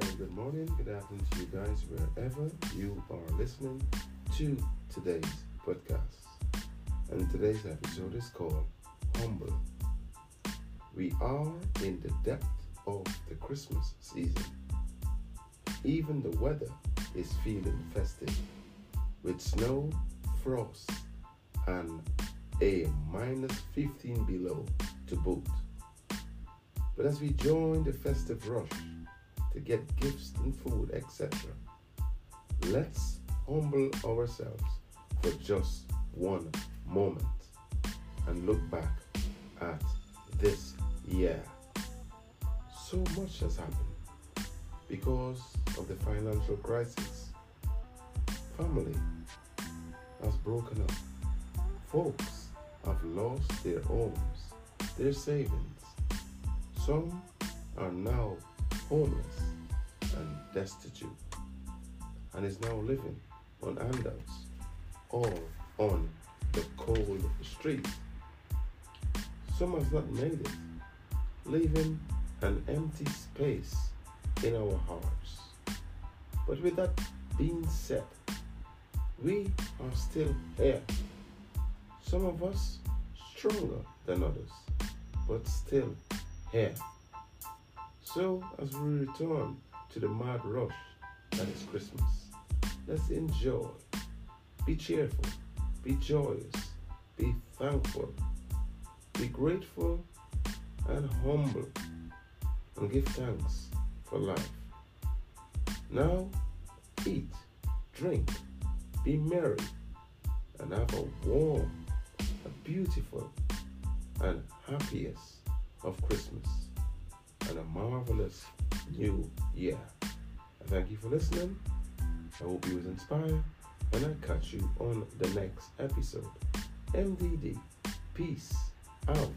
good morning, good afternoon to you guys, wherever you are listening to today's podcast. And today's episode is called Humble. We are in the depth of the Christmas season. Even the weather is feeling festive with snow, frost, and a minus 15 below to boot. But as we join the festive rush to get gifts and food, etc., let's humble ourselves for just one moment and look back at this year. So much has happened because of the financial crisis. Family has broken up. Folks have lost their homes, their savings. Some are now homeless destitute and is now living on handouts or on the cold street. Some have not made it, leaving an empty space in our hearts. But with that being said, we are still here. Some of us stronger than others, but still here. So, as we return to the mad rush that is Christmas, let's enjoy, be cheerful, be joyous, be thankful, be grateful and humble, and give thanks for life. Now, eat, drink, be merry, and have a warm, a beautiful, and happiest of Christmas and a marvelous new year. I thank you for listening. I hope you was inspired, and I'll catch you on the next episode. MDD. Peace out.